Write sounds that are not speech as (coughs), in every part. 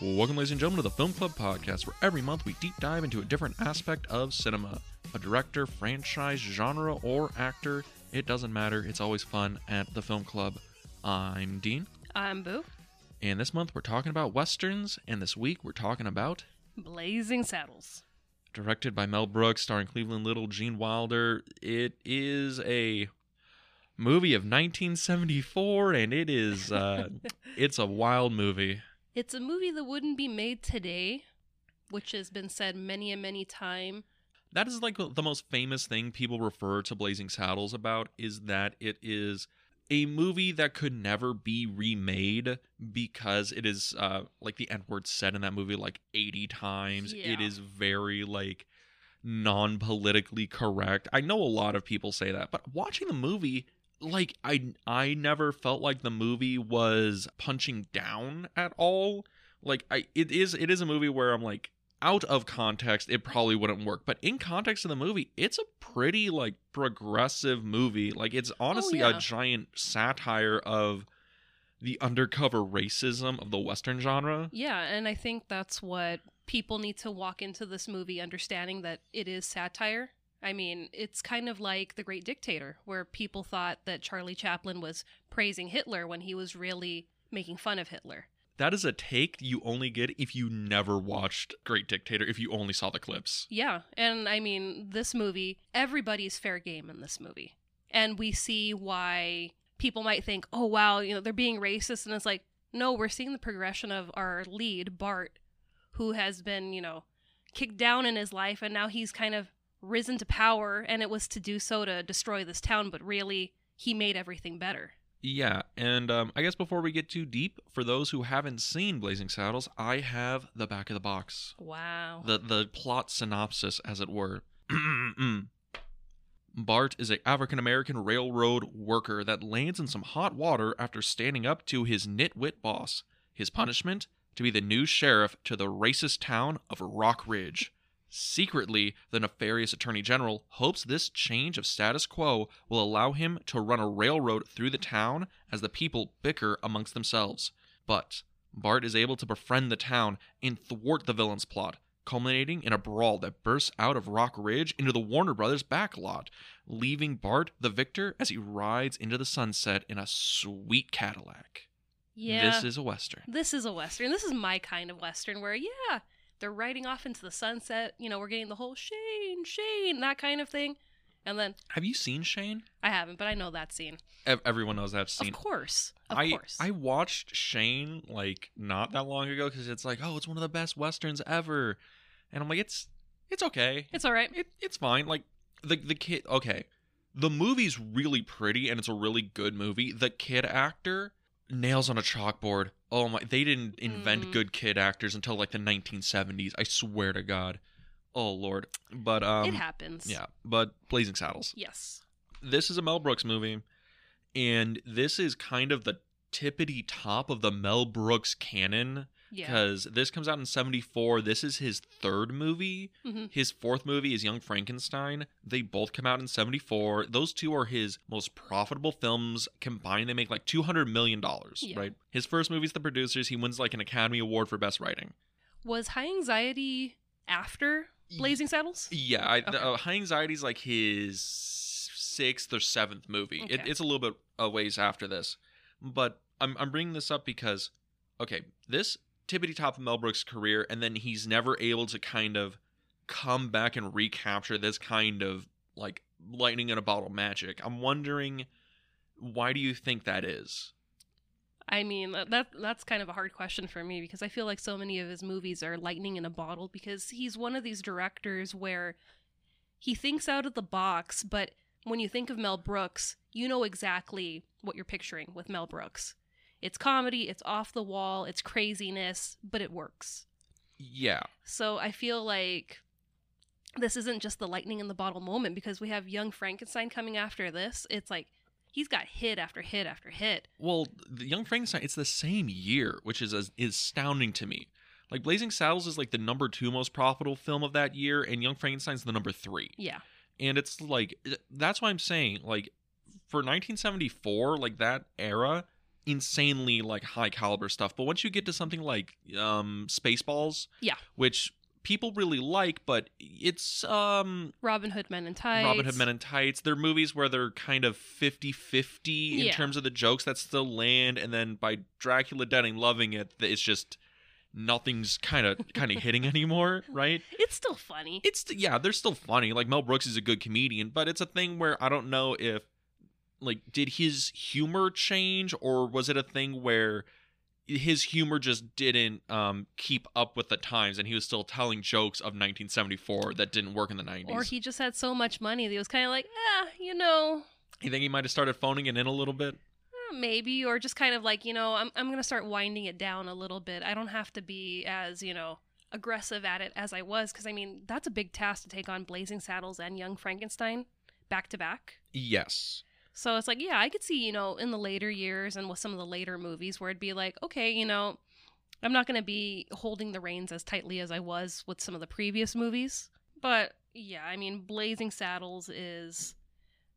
Welcome, ladies and gentlemen, to the Film Club podcast, where every month we deep dive into a different aspect of cinema. A director, franchise, genre, or actor, it doesn't matter. It's always fun at the Film Club. I'm Dean, I'm Boo. and this month we're talking about westerns, and this week we're talking about Blazing Saddles. directed by Mel Brooks, starring Cleveland Little, Gene Wilder. It is a movie of 1974, and it is uh, (laughs) it's a wild movie. It's a movie that wouldn't be made today, which has been said many and many time. That is like the most famous thing people refer to Blazing Saddles about is that it is a movie that could never be remade because it is uh like the N word said in that movie like 80 times. It Yeah. is very like non-politically correct. I know a lot of people say that, but watching the movie like I I never felt like the movie was punching down at all. Like I it is it is a movie where I'm like out of context it probably wouldn't work, but in context of the movie, it's a pretty like progressive movie. Like it's oh, honestly yeah. a giant satire of the undercover racism of the western genre. Yeah, and I think that's what people need to walk into this movie understanding that it is satire. I mean, it's kind of like The Great Dictator, where people thought that Charlie Chaplin was praising Hitler when he was really making fun of Hitler. That is a take you only get if you never watched Great Dictator, if you only saw the clips. Yeah, and I mean, this movie, everybody's fair game in this movie. And we see why people might think, oh, wow, you know, they're being racist. And it's like, no, we're seeing the progression of our lead, Bart, who has been, you know, kicked down in his life. And now he's kind of risen to power. And it was to do so to destroy this town. But really, he made everything better. Yeah, and um, I guess before we get too deep, for those who haven't seen Blazing Saddles, I have the back of the box. Wow. the the plot synopsis as it were (clears throat) bart is a african american railroad worker that lands in some hot water after standing up to his nitwit boss his punishment to be the new sheriff to the racist town of rock ridge secretly the nefarious attorney general hopes this change of status quo will allow him to run a railroad through the town as the people bicker amongst themselves but bart is able to befriend the town and thwart the villain's plot culminating in a brawl that bursts out of Rock Ridge into the Warner Brothers backlot, leaving Bart the victor as he rides into the sunset in a sweet Cadillac. yeah. This is a Western. this is a western. This is my kind of western where yeah, they're riding off into the sunset. You know, we're getting the whole Shane, Shane, that kind of thing. And then Have you seen Shane? I haven't, but I know that scene. Ev- Everyone knows that scene. Of course, of I course. I watched Shane like not that long ago because it's like oh it's one of the best westerns ever, and I'm like it's it's okay it's all right. it, it's fine. Like the the kid. Okay, the movie's really pretty and it's a really good movie. The kid actor nails on a chalkboard. Oh my! They didn't invent Mm. good kid actors until like the 1970s. I swear to God. Oh Lord. But um. it happens. Yeah, but Blazing Saddles. Yes. This is a Mel Brooks movie, and this is kind of the tippity top of the Mel Brooks canon Yeah. because this comes out in 74 this is his third movie. Hmm his fourth movie is young frankenstein. They both come out in 74 those two are his most profitable films combined. They make like 200 million dollars Yeah. right? His first movie's the producers. He wins like an academy award for best writing. Was High Anxiety after Blazing Saddles? yeah I, Okay. uh, high anxiety's like his sixth or seventh movie. It, it's a little bit a ways after this. But I'm, I'm bringing this up because okay this tippity top of mel brooks career and then he's never able to kind of come back and recapture this kind of like lightning in a bottle magic i'm wondering why do you think that is I mean, that, that that's kind of a hard question for me because I feel like so many of his movies are lightning in a bottle because he's one of these directors where he thinks out of the box, but when you think of Mel Brooks, you know exactly what you're picturing with Mel Brooks. It's comedy, it's off the wall, it's craziness, but it works. yeah So I feel like this isn't just the lightning in the bottle moment because we have Young Frankenstein coming after this. It's like he's got hit after hit after hit. Well, the Young Frankenstein, it's the same year, which is is astounding to me. Like Blazing Saddles is like the number two most profitable film of that year, and Young Frankenstein's the number three. Yeah. And it's like that's why I'm saying like for 1974, like that era, insanely like high caliber stuff. But once you get to something like um Spaceballs, Yeah. which people really like, but it's um Robin Hood Men in Tights. Robin Hood Men in Tights. They're movies where they're kind of 50-50 in terms of the jokes that still land and then by Dracula Dead and loving it, it's just nothing's kind of kind of (laughs) hitting anymore, right? It's still funny. It's yeah, they're still funny. Like Mel Brooks is a good comedian, but it's a thing where I don't know if like did his humor change or was it a thing where his humor just didn't um keep up with the times and he was still telling jokes of 1974 that didn't work in the 90s. Or he just had so much money that he was kind of like, ah, you know, you think he might have started phoning it in a little bit? eh, maybe, or just kind of like, you know, I'm I'm gonna start winding it down a little bit. I don't have to be as you know aggressive at it as I was, because I mean that's a big task to take on Blazing Saddles and Young Frankenstein back to back. Yes. So it's like, yeah, I could see, you know, in the later years and with some of the later movies where it'd be like, okay, you know, I'm not going to be holding the reins as tightly as I was with some of the previous movies. But yeah, I mean, Blazing Saddles is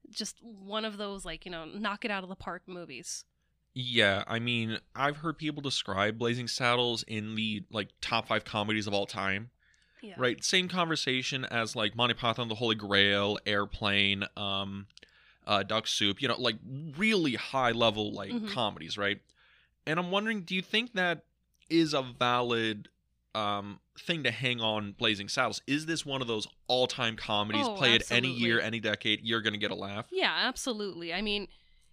just one of those, like, you know, knock it out of the park movies. Yeah, I mean, I've heard people describe Blazing Saddles in the like top 5 comedies of all time. Yeah. Right, same conversation as like Monty Python the Holy Grail, Airplane, um uh Duck Soup, you know, like really high level like Mhm. comedies, right? And I'm wondering, do you think that is a valid um thing to hang on Blazing Saddles? Is this one of those all-time comedies? Oh, Play it any year, any decade, you're going to get a laugh. Yeah, absolutely. I mean,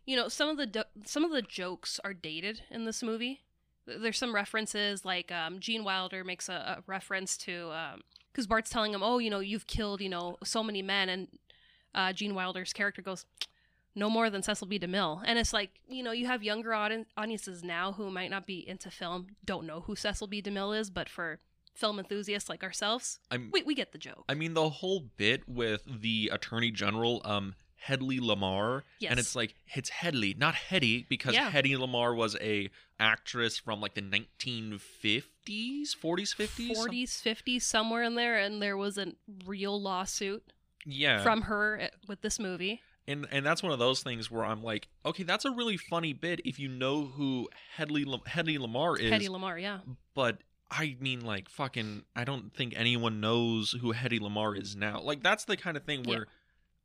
you know, some of the do- some of the jokes are dated in this movie. There's some references like um, Gene Wilder makes a, a reference to because Bart's telling him, "Oh, you know, you've killed you know so many men," and uh, Gene Wilder's character goes, "No more than Cecil B. DeMille." And it's like you know, you have younger audi- audiences now who might not be into film, don't know who Cecil B. DeMille is, but for film enthusiasts like ourselves, I'm we we get the joke. I mean, the whole bit with the Attorney General, um, Hedley Lamarr, yes, and it's like it's Hedley, not Hedy, because Yeah. Hedy Lamarr was a actress from like the 1950s, 40s, 50s. 40s, 50s, somewhere in there, and there was a real lawsuit yeah, from her uh, with this movie. and and that's one of those things where I'm like, okay, that's a really funny bit if you know who Hedley Headley Lamar is, Hedy Lamarr, yeah. but. I mean, like, fucking, I don't think anyone knows who Hedy Lamarr is now. Like, that's the kind of thing Yeah. where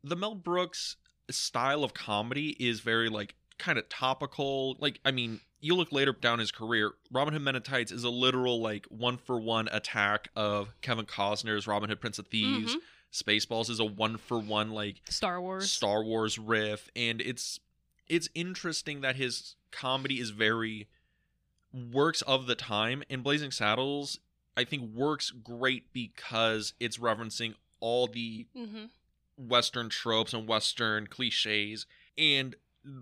the Mel Brooks style of comedy is very, like, kind of topical. Like, I mean, you look later down his career, Robin Hood Men in Tights is a literal, like, one for one attack of Kevin Costner's Robin Hood Prince of Thieves. Mhm. Spaceballs is a one for one, like, Star Wars. Star Wars riff. And it's, it's interesting that his comedy is very works of the time and blazing saddles i think works great because it's referencing all the hmm western tropes and western cliches and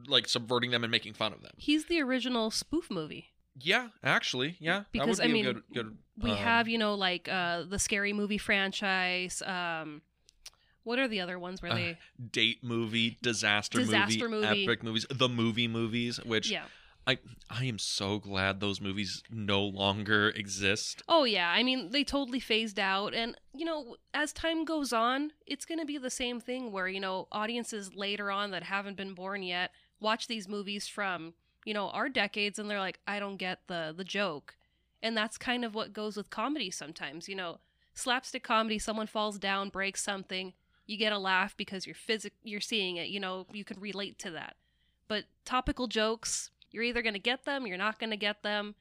like subverting them and making fun of them He's the original spoof movie. Yeah actually yeah Because, that would I mean, a good, good We um, have, you know, like uh the scary movie franchise. Um, what are the other ones where Uh, they? date movie disaster, Disaster movie, movie. epic movies the movie movies which yeah. i i am so glad those movies no longer exist Oh yeah. I mean, they totally phased out, and you know, as time goes on, it's going to be the same thing where you know audiences later on that haven't been born yet watch these movies from you know our decades, and they're like, I don't get the the joke, and that's kind of what goes with comedy sometimes. You know, slapstick comedy, someone falls down, breaks something, you get a laugh because you're physic, you're seeing it. You know, you can relate to that. But topical jokes, you're either going to get them, you're not going to get them.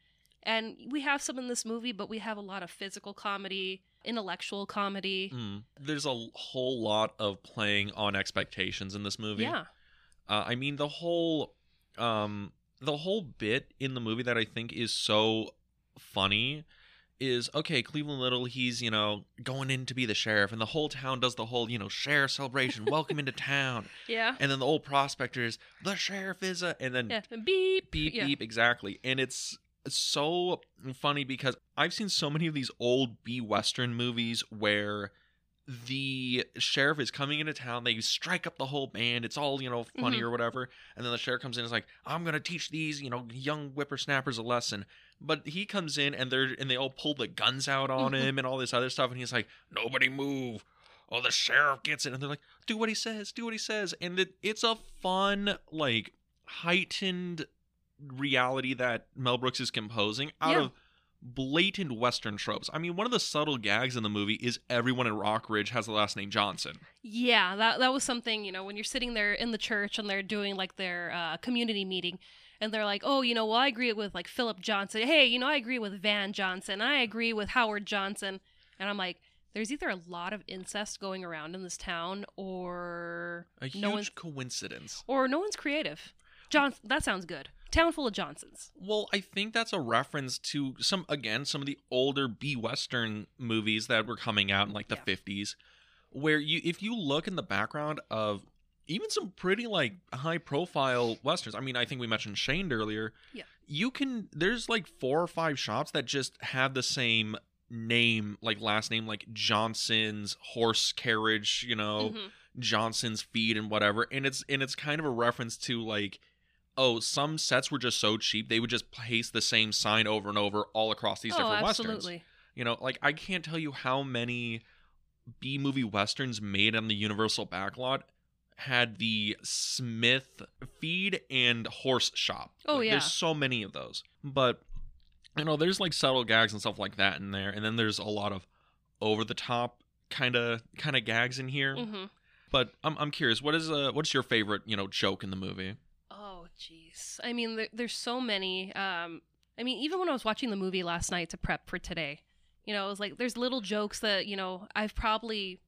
And we have some in this movie, but we have a lot of physical comedy, intellectual comedy. Mm. there's a whole lot of playing on expectations in this movie Yeah. Uh, I mean, the whole, um, the whole bit in the movie that I think is so funny is okay. Cleveland Little, he's you know going in to be the sheriff, and the whole town does the whole you know sheriff celebration, welcome into town, (laughs) Yeah. and then the old prospector is the sheriff is a, and then Yeah. Beep. beep yeah. beep exactly, and it's so funny because I've seen so many of these old B Western movies where the sheriff is coming into town. They strike up the whole band. It's all you know funny Mhm. or whatever. And then the sheriff comes in. and is like, I'm gonna teach these you know young whippersnappers a lesson. But he comes in and they're and they all pull the guns out on Mhm. him and all this other stuff. And he's like, nobody move. Oh, the sheriff gets it, and they're like, do what he says, do what he says, and it, it's a fun like heightened reality that Mel Brooks is composing out Yeah. of blatant Western tropes. I mean, one of the subtle gags in the movie is everyone in Rock Ridge has the last name Johnson. Yeah, that that was something, you know, when you're sitting there in the church and they're doing like their uh, community meeting and they're like, "Oh, you know, well I agree with like Philip Johnson. Hey, you know, I agree with Van Johnson. I agree with Howard Johnson." And I'm like, there's either a lot of incest going around in this town or A huge no one's coincidence. or no one's creative. John that sounds good. Town full of Johnsons. Well, I think that's a reference to some again some of the older B western movies that were coming out in like the Yeah. 50s where you if you look in the background of even some pretty like high profile westerns. I mean, I think we mentioned Shane earlier. Yeah. You can there's like four or five shops that just have the same name like last name like Johnson's horse carriage, you know, Mhm. Johnson's feed and whatever and it's and it's kind of a reference to like oh some sets were just so cheap they would just paste the same sign over and over all across these oh, different absolutely. westerns you know like I can't tell you how many B movie westerns made on the Universal backlot had the Smith feed and horse shop Oh, Like, yeah. there's so many of those but you know there's like subtle gags and stuff like that in there and then there's a lot of over the top kind of kind of gags in here hmm but I'm I'm curious, what is uh what's your favorite you know joke in the movie? Jeez. I mean, there, there's so many. Um, I mean, even when I was watching the movie last night to prep for today, you know, it was like there's little jokes that you know I've probably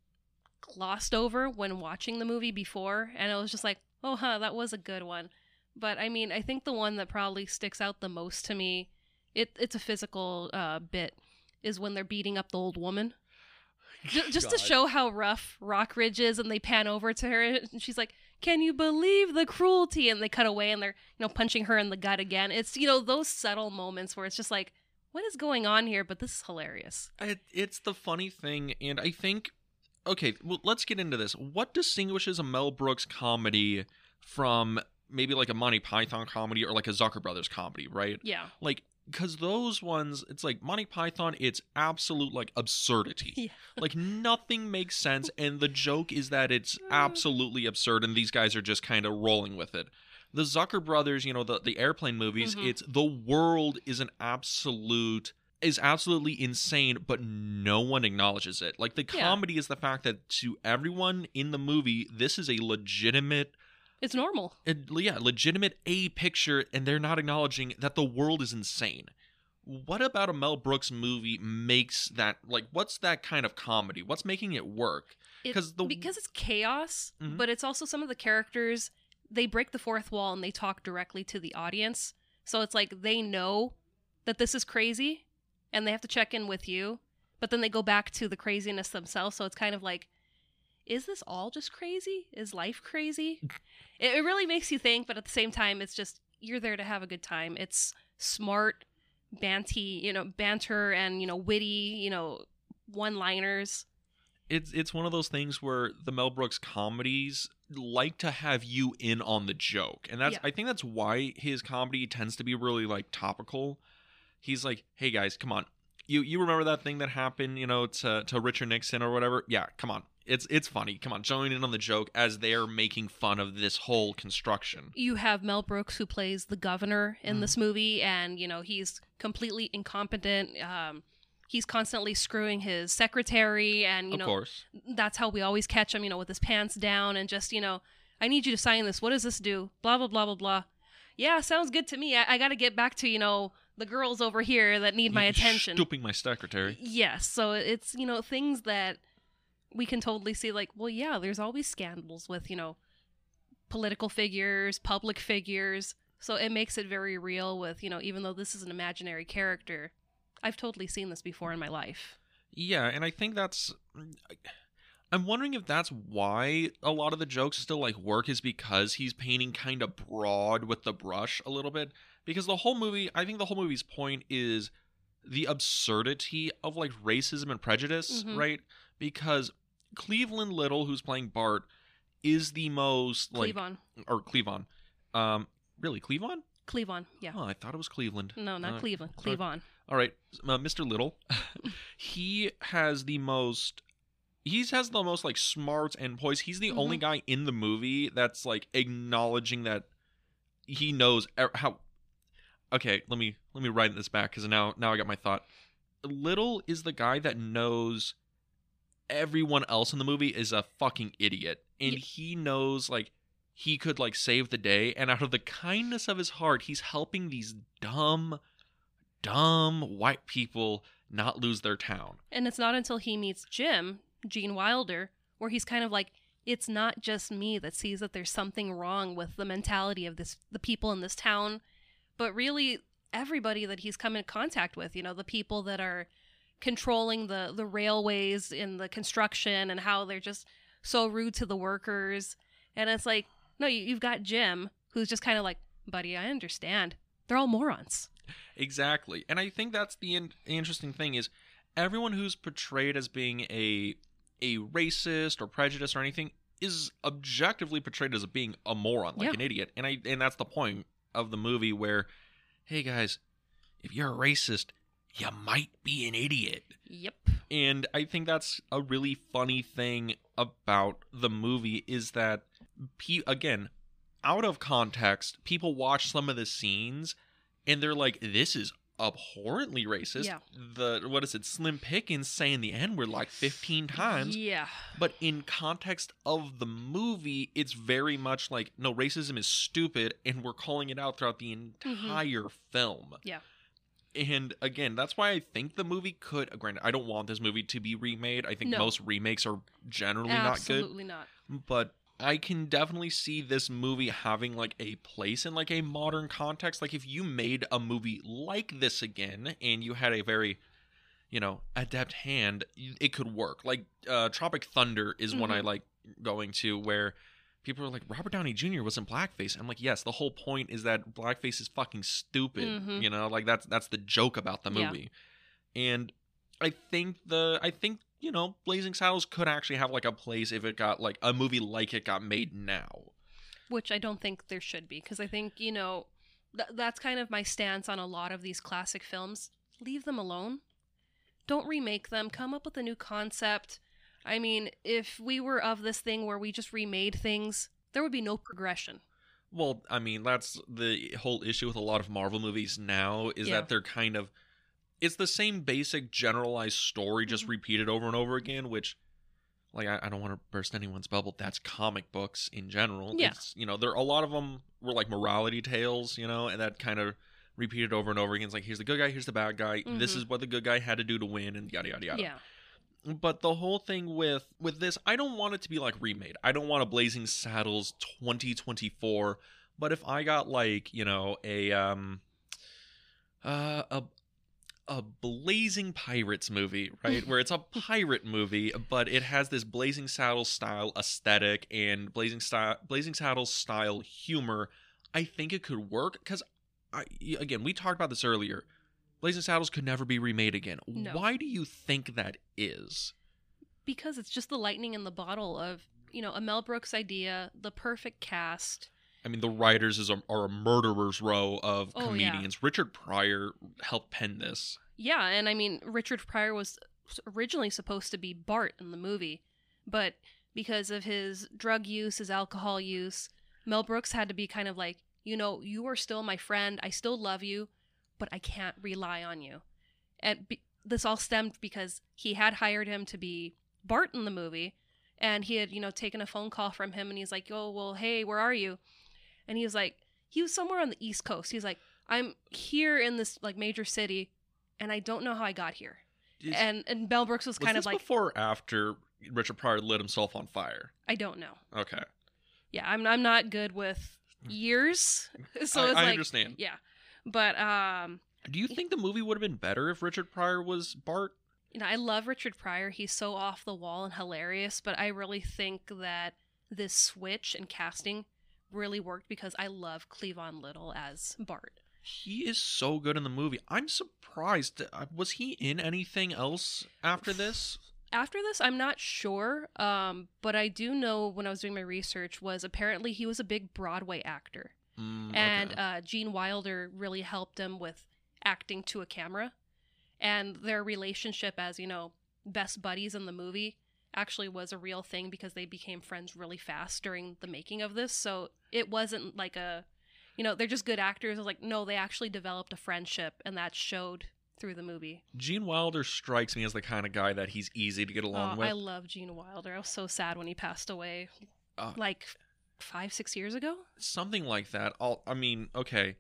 glossed over when watching the movie before, and it was just like, oh, huh, that was a good one. But I mean, I think the one that probably sticks out the most to me, it it's a physical uh, bit, is when they're beating up the old woman. (laughs) J- just to show how rough Rock Ridge is, and they pan over to her, and she's like, "Can you believe the cruelty?" And they cut away, and they're you know punching her in the gut again. It's you know those subtle moments where it's just like, "What is going on here?" But this is hilarious. It, it's the funny thing, and I think okay, well let's get into this. What distinguishes a Mel Brooks comedy from maybe like a Monty Python comedy or like a Zucker Brothers comedy, right? Yeah, Like because those ones, it's like Monty Python, it's absolute like absurdity. (laughs) Yeah. Like nothing makes sense, and the joke is that it's (laughs) absolutely absurd, and these guys are just kind of rolling with it. The Zucker brothers, you know, the the airplane movies, Mhm. it's the world is an absolute is absolutely insane, but no one acknowledges it. Like the Yeah. comedy is the fact that to everyone in the movie, this is a legitimate it's normal. yeah, legitimate A picture, and they're not acknowledging that the world is insane. What about a Mel Brooks movie makes that like? What's that kind of comedy? What's making it work? 'Cause the- because it's chaos, Mhm. but it's also some of the characters they break the fourth wall and they talk directly to the audience. So it's like they know that this is crazy and they have to check in with you, but then they go back to the craziness themselves. So it's kind of like, is this all just crazy? Is life crazy? Mm. it, it really makes you think, but at the same time, it's just you're there to have a good time. It's smart, banty, you know, banter and you know, witty, you know, one-liners. It's it's one of those things where the Mel Brooks comedies like to have you in on the joke, and that's Yeah. I think that's why his comedy tends to be really like topical. He's like, hey guys, come on. You you remember that thing that happened, you know, to to Richard Nixon or whatever? Yeah, come on. It's it's funny. Come on, join in on the joke as they're making fun of this whole construction. you have Mel Brooks who plays the governor in Mhm. this movie, and you know he's completely incompetent. Um, he's constantly screwing his secretary, and you know that's how we always catch him. You know, with his pants down, and just you know, I need you to sign this. What does this do? Blah blah blah blah blah. Yeah, sounds good to me. I, I got to get back to you know the girls over here that need my You attention. Stooping my secretary. Yes, so it's you know things that we can totally see. Like, well, yeah, there's always scandals with you know political figures, public figures. So it makes it very real. With you know, even though this is an imaginary character, I've totally seen this before in my life. Yeah, and I think that's. I'm wondering if that's why a lot of the jokes still like work is because he's painting kind of broad with the brush a little bit. Because the whole movie, I think the whole movie's point is the absurdity of like racism and prejudice, Mhm. right? Because Cleveland Little, who's playing Bart, is the most like Cleavon, or Cleavon, um, really Cleavon? Cleavon, yeah. Oh, I thought it was Cleveland. No, not Uh, Cleveland. Cleavon. All right, uh, Mr. Little, (laughs) he has the most. He has the most like smarts and poise. He's the only Mhm. guy in the movie that's like acknowledging that he knows e- how okay, let me let me write this back because now now I got my thought. Little is the guy that knows everyone else in the movie is a fucking idiot, and Ye- he knows like he could like save the day, and out of the kindness of his heart, he's helping these dumb, dumb white people not lose their town. And it's not until he meets Jim, Gene Wilder, where he's kind of like, it's not just me that sees that there's something wrong with the mentality of this the people in this town, but really everybody that he's come in contact with, you know, the people that are controlling the the railways in the construction and how they're just so rude to the workers. And it's like, no, you, you've got Jim who's just kind of like, buddy, I understand. They're all morons. Exactly. And I think that's the in- interesting thing is everyone who's portrayed as being a a racist or prejudiced or anything is objectively portrayed as being a moron, like Yeah. an idiot. And I and that's the point of the movie where hey guys, if you're a racist, you might be an idiot. Yep. And I think that's a really funny thing about the movie is that pe- again, out of context, people watch some of the scenes and they're like, "This is abhorrently racist." Yeah. The what is it? Slim Pickens saying the N word like fifteen times. Yeah. But in context of the movie, it's very much like, no, racism is stupid, and we're calling it out throughout the entire film. Mm-hmm. Yeah. And again, that's why I think the movie could. Granted, I don't want this movie to be remade. I think No. most remakes are generally not good Absolutely not. but I can definitely see this movie having like a place in like a modern context. Like if you made a movie like this again and you had a very, you know, adept hand, y- it could work. Like uh Tropic Thunder is one I Mhm. like going to where people are like Robert Downey Jr. was in blackface. I'm like, yes, the whole point is that blackface is fucking stupid. Mhm. You know, like that's that's the joke about the Yeah. movie. And I think the I think you know Blazing Saddles could actually have like a place if it got like a movie like it got made now. which I don't think there should be because I think you know th- that's kind of my stance on a lot of these classic films. Leave them alone. Don't remake them. Come up with a new concept. I mean, if we were of this thing where we just remade things, there would be no progression. Well, I mean that's the whole issue with a lot of Marvel movies now is Yeah. that they're kind of it's the same basic generalized story just Mhm. repeated over and over again, which like I, I don't want to burst anyone's bubble. That's comic books in general. Yeah. It's, you know, there a lot of them were like morality tales, you know, and that kind of repeated over and over again. It's like here's the good guy, here's the bad guy. This Mhm. is what the good guy had to do to win, and yada yada yada. Yeah. But the whole thing with with this, I don't want it to be like remade. I don't want a Blazing Saddles 2024. But if I got like you know a um uh, a a Blazing Pirates movie, right? Where it's a (laughs) pirate movie, but it has this Blazing Saddles style aesthetic and Blazing style Blazing Saddles style humor. I think it could work because I again we talked about this earlier. Blazing Saddles could never be remade again. No. Why do you think that is? Because it's just the lightning in the bottle of, you know, a Mel Brooks idea, the perfect cast. I mean, the writers is a, are a murderer's row of Oh, yeah. comedians. Richard Pryor helped pen this. Yeah, and I mean, Richard Pryor was originally supposed to be Bart in the movie, but because of his drug use, his alcohol use, Mel Brooks had to be kind of like, you know, you are still my friend. I still love you, but I can't rely on you. And be- this all stemmed because he had hired him to be Bart in the movie, and he had, you know, taken a phone call from him, and he's like, oh, well, hey, where are you? And he was like, he was somewhere on the East Coast. He's like, I'm here in this like major city, and I don't know how I got here. Is- and and Mel Brooks was was kind of like, before or after Richard Pryor lit himself on fire? I don't know. Okay, Yeah, I'm I'm not good with hmm. years, (laughs) so I, it's I like, understand. yeah. But um, Do you think the movie would have been better if Richard Pryor was Bart? you know, I love Richard Pryor. He's so off the wall and hilarious. But I really think that this switch and casting really worked because I love Cleavon Little as Bart. He is so good in the movie. I'm surprised. Uh, Was he in anything else after this? After this, I'm not sure, um, but I do know when I was doing my research was apparently he was a big Broadway actor. Mm, and okay. uh, Gene Wilder really helped him with acting to a camera, and their relationship as you know best buddies in the movie actually was a real thing because they became friends really fast during the making of this. So it wasn't like a, you know, they're just good actors. I was like, no, they actually developed a friendship, and that showed through the movie. Gene Wilder strikes me as the kind of guy that he's easy to get along Oh, with. I love Gene Wilder. I was so sad when he passed away, Uh, like five, six years ago. something like that. I'll, I mean, okay.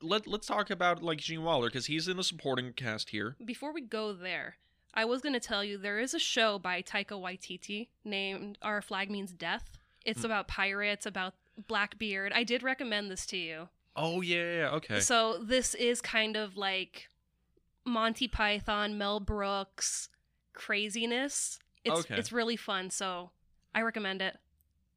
Let let's talk about like Gene Wilder because he's in the supporting cast here. Before we go there, I was going to tell you there is a show by Taika Waititi named Our Flag Means Death. It's Mm. about pirates, about Blackbeard. I did recommend this to you. Oh yeah, yeah, okay. So this is kind of like Monty Python, Mel Brooks craziness. It's Okay. it's really fun, so I recommend it.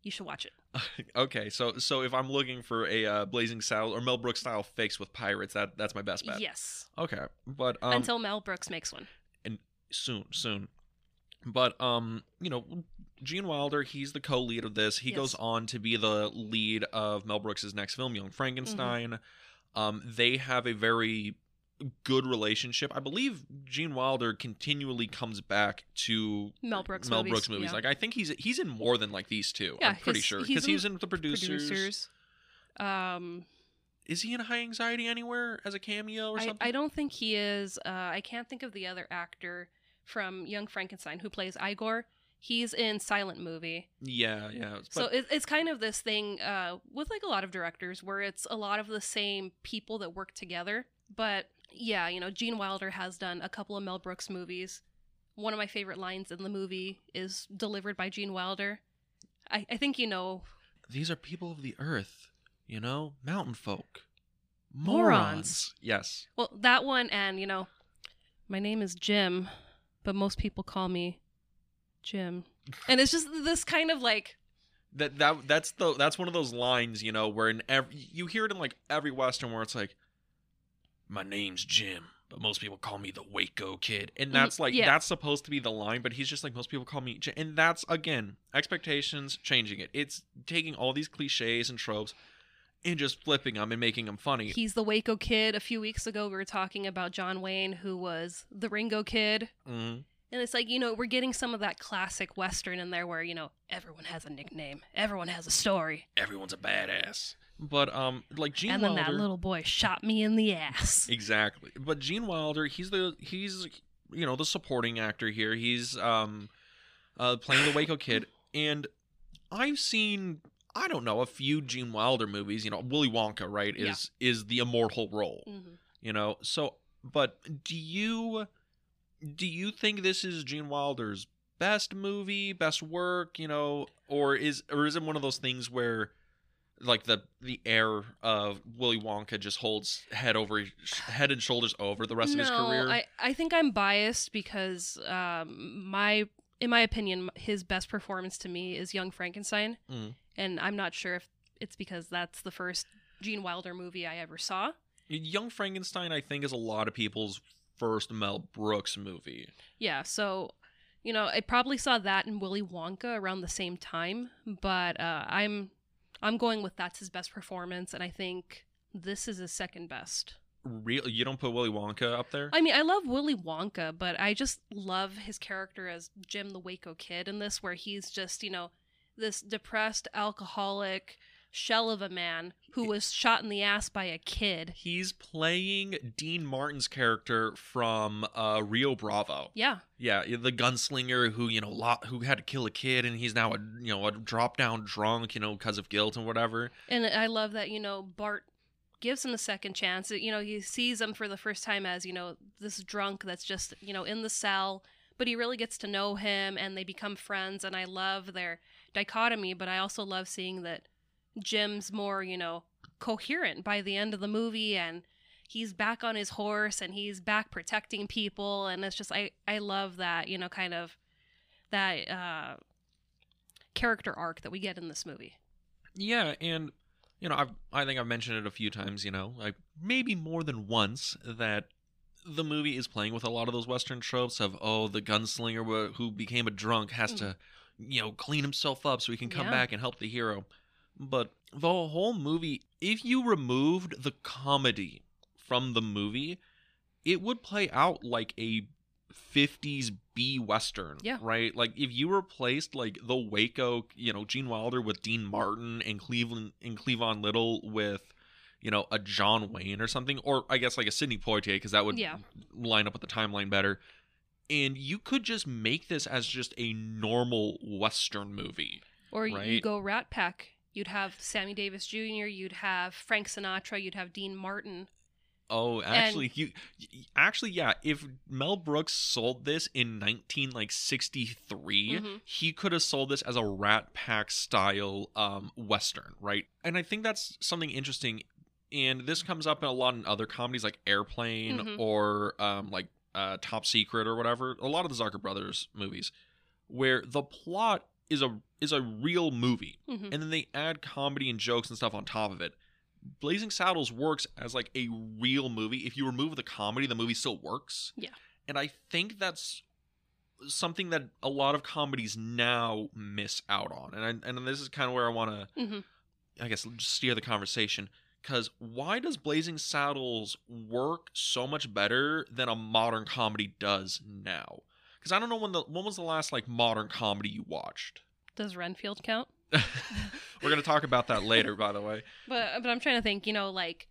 You should watch it. (laughs) okay, so so if I'm looking for a uh, Blazing Saddle or Mel Brooks style fix with pirates, that that's my best bet. Yes. Okay, but um, Until Mel Brooks makes one. And soon, soon. But um, you know, Gene Wilder, he's the co-lead of this. He Yes. goes on to be the lead of Mel Brooks' next film, Young Frankenstein. Mm-hmm. Um, they have a very good relationship. I believe Gene Wilder continually comes back to Mel Brooks Mel movies, Brooks movies. yeah. Like I think he's he's in more than like these two. Yeah, I'm pretty sure because he's in the producers. Producers. Um, Is he in High Anxiety anywhere as a cameo or I, something? I don't think he is. Uh, I can't think of the other actor from Young Frankenstein who plays Igor. He's in Silent Movie. yeah, yeah. But, so it, it's kind of this thing uh, with like a lot of directors where it's a lot of the same people that work together. But yeah, you know, Gene Wilder has done a couple of Mel Brooks movies. One of my favorite lines in the movie is delivered by Gene Wilder. I, I think you know these are people of the earth, you know, mountain folk. Morons. Yes. Well, that one, and you know, my name is Jim, but most people call me Jim, (laughs) and it's just this kind of like, That that that's the that's one of those lines, you know, where in every you hear it in like every western where it's like my name's Jim, but most people call me the Waco kid. And that's like yeah. that's supposed to be the line, but he's just like most people call me Jim. And that's again, expectations changing it. It's taking all these clichés and tropes and just flipping them and making them funny. he's the Waco kid. A few weeks ago, we were talking about John Wayne, who was the Ringo kid, Mhm. and it's like you know we're getting some of that classic western in there, where you know everyone has a nickname, everyone has a story, Everyone's a badass. But um like Gene and then Wilder that little boy shot me in the ass. (laughs) Exactly. But Gene Wilder, he's the he's you know the supporting actor here. He's um uh playing the Waco kid (laughs) and I've seen I don't know a few Gene Wilder movies, you know, Willy Wonka, right, Yeah. is is the immortal role, Mhm. you know. So but do you do you think this is Gene Wilder's best movie, best work, you know, or is or is it one of those things where like the the air of Willy Wonka just holds head over head and shoulders over the rest of his no, career. I, I think I'm biased because um, my in my opinion, his best performance to me is Young Frankenstein, Mm. and I'm not sure if it's because that's the first Gene Wilder movie I ever saw. Young Frankenstein, I think, is a lot of people's first Mel Brooks movie. Yeah, so you know, I probably saw that and Willy Wonka around the same time, but uh, I'm I'm going with that's his best performance, and I think this is his second best. Real, you don't put Willy Wonka up there. I mean, I love Willy Wonka, but I just love his character as Jim the Waco kid in this, where he's just, you know, this depressed alcoholic shell of a man who was shot in the ass by a kid. He's playing Dean Martin's character from uh, Rio Bravo. Yeah. Yeah, the gunslinger who you know lo- who had to kill a kid, and he's now a you know a drop down drunk, you know, because of guilt and whatever. And I love that, you know, Bart gives him a second chance. You know, he sees him for the first time as, you know, this drunk that's just, you know, in the cell, but he really gets to know him and they become friends. And I love their dichotomy, but I also love seeing that Jim's more, you know, coherent by the end of the movie and he's back on his horse and he's back protecting people. And it's just, I, I love that, you know, kind of that uh, character arc that we get in this movie. Yeah, and you know, I've I think I've mentioned it a few times, you know, like maybe more than once that the movie is playing with a lot of those western tropes of oh, the gunslinger who became a drunk has Mm. to you know, clean himself up so he can come Yeah. back and help the hero. But the whole movie, if you removed the comedy from the movie, it would play out like a 50s B western. Yeah. Right? Like if you replaced like the Waco, you know, Gene Wilder with Dean Martin and Cleveland and Cleavon Little with you know, a John Wayne or something, or I guess like a Sidney Poitier, because that would Yeah. line up with the timeline better. And you could just make this as just a normal Western movie. Or you go Rat Pack. You'd have Sammy Davis Jr., you'd have Frank Sinatra, you'd have Dean Martin. Oh, actually, you actually, yeah. If Mel Brooks sold this in nineteen like sixty Mhm. he could have sold this as a Rat Pack style um, western, right? And I think that's something interesting. And this comes up in a lot in other comedies like Airplane Mhm. or um, like uh, Top Secret or whatever. A lot of the Zucker brothers movies, where the plot is a is a real movie, Mhm. and then they add comedy and jokes and stuff on top of it. Blazing Saddles works as like a real movie. If you remove the comedy, the movie still works. Yeah. And I think that's something that a lot of comedies now miss out on. And I, and this is kind of where I want to Mhm. I guess steer the conversation cuz why does Blazing Saddles work so much better than a modern comedy does now? Cuz I don't know when the when was the last like modern comedy you watched? Does Renfield count? (laughs) We're going to talk about that later by the way. (laughs) But but I'm trying to think, you know, like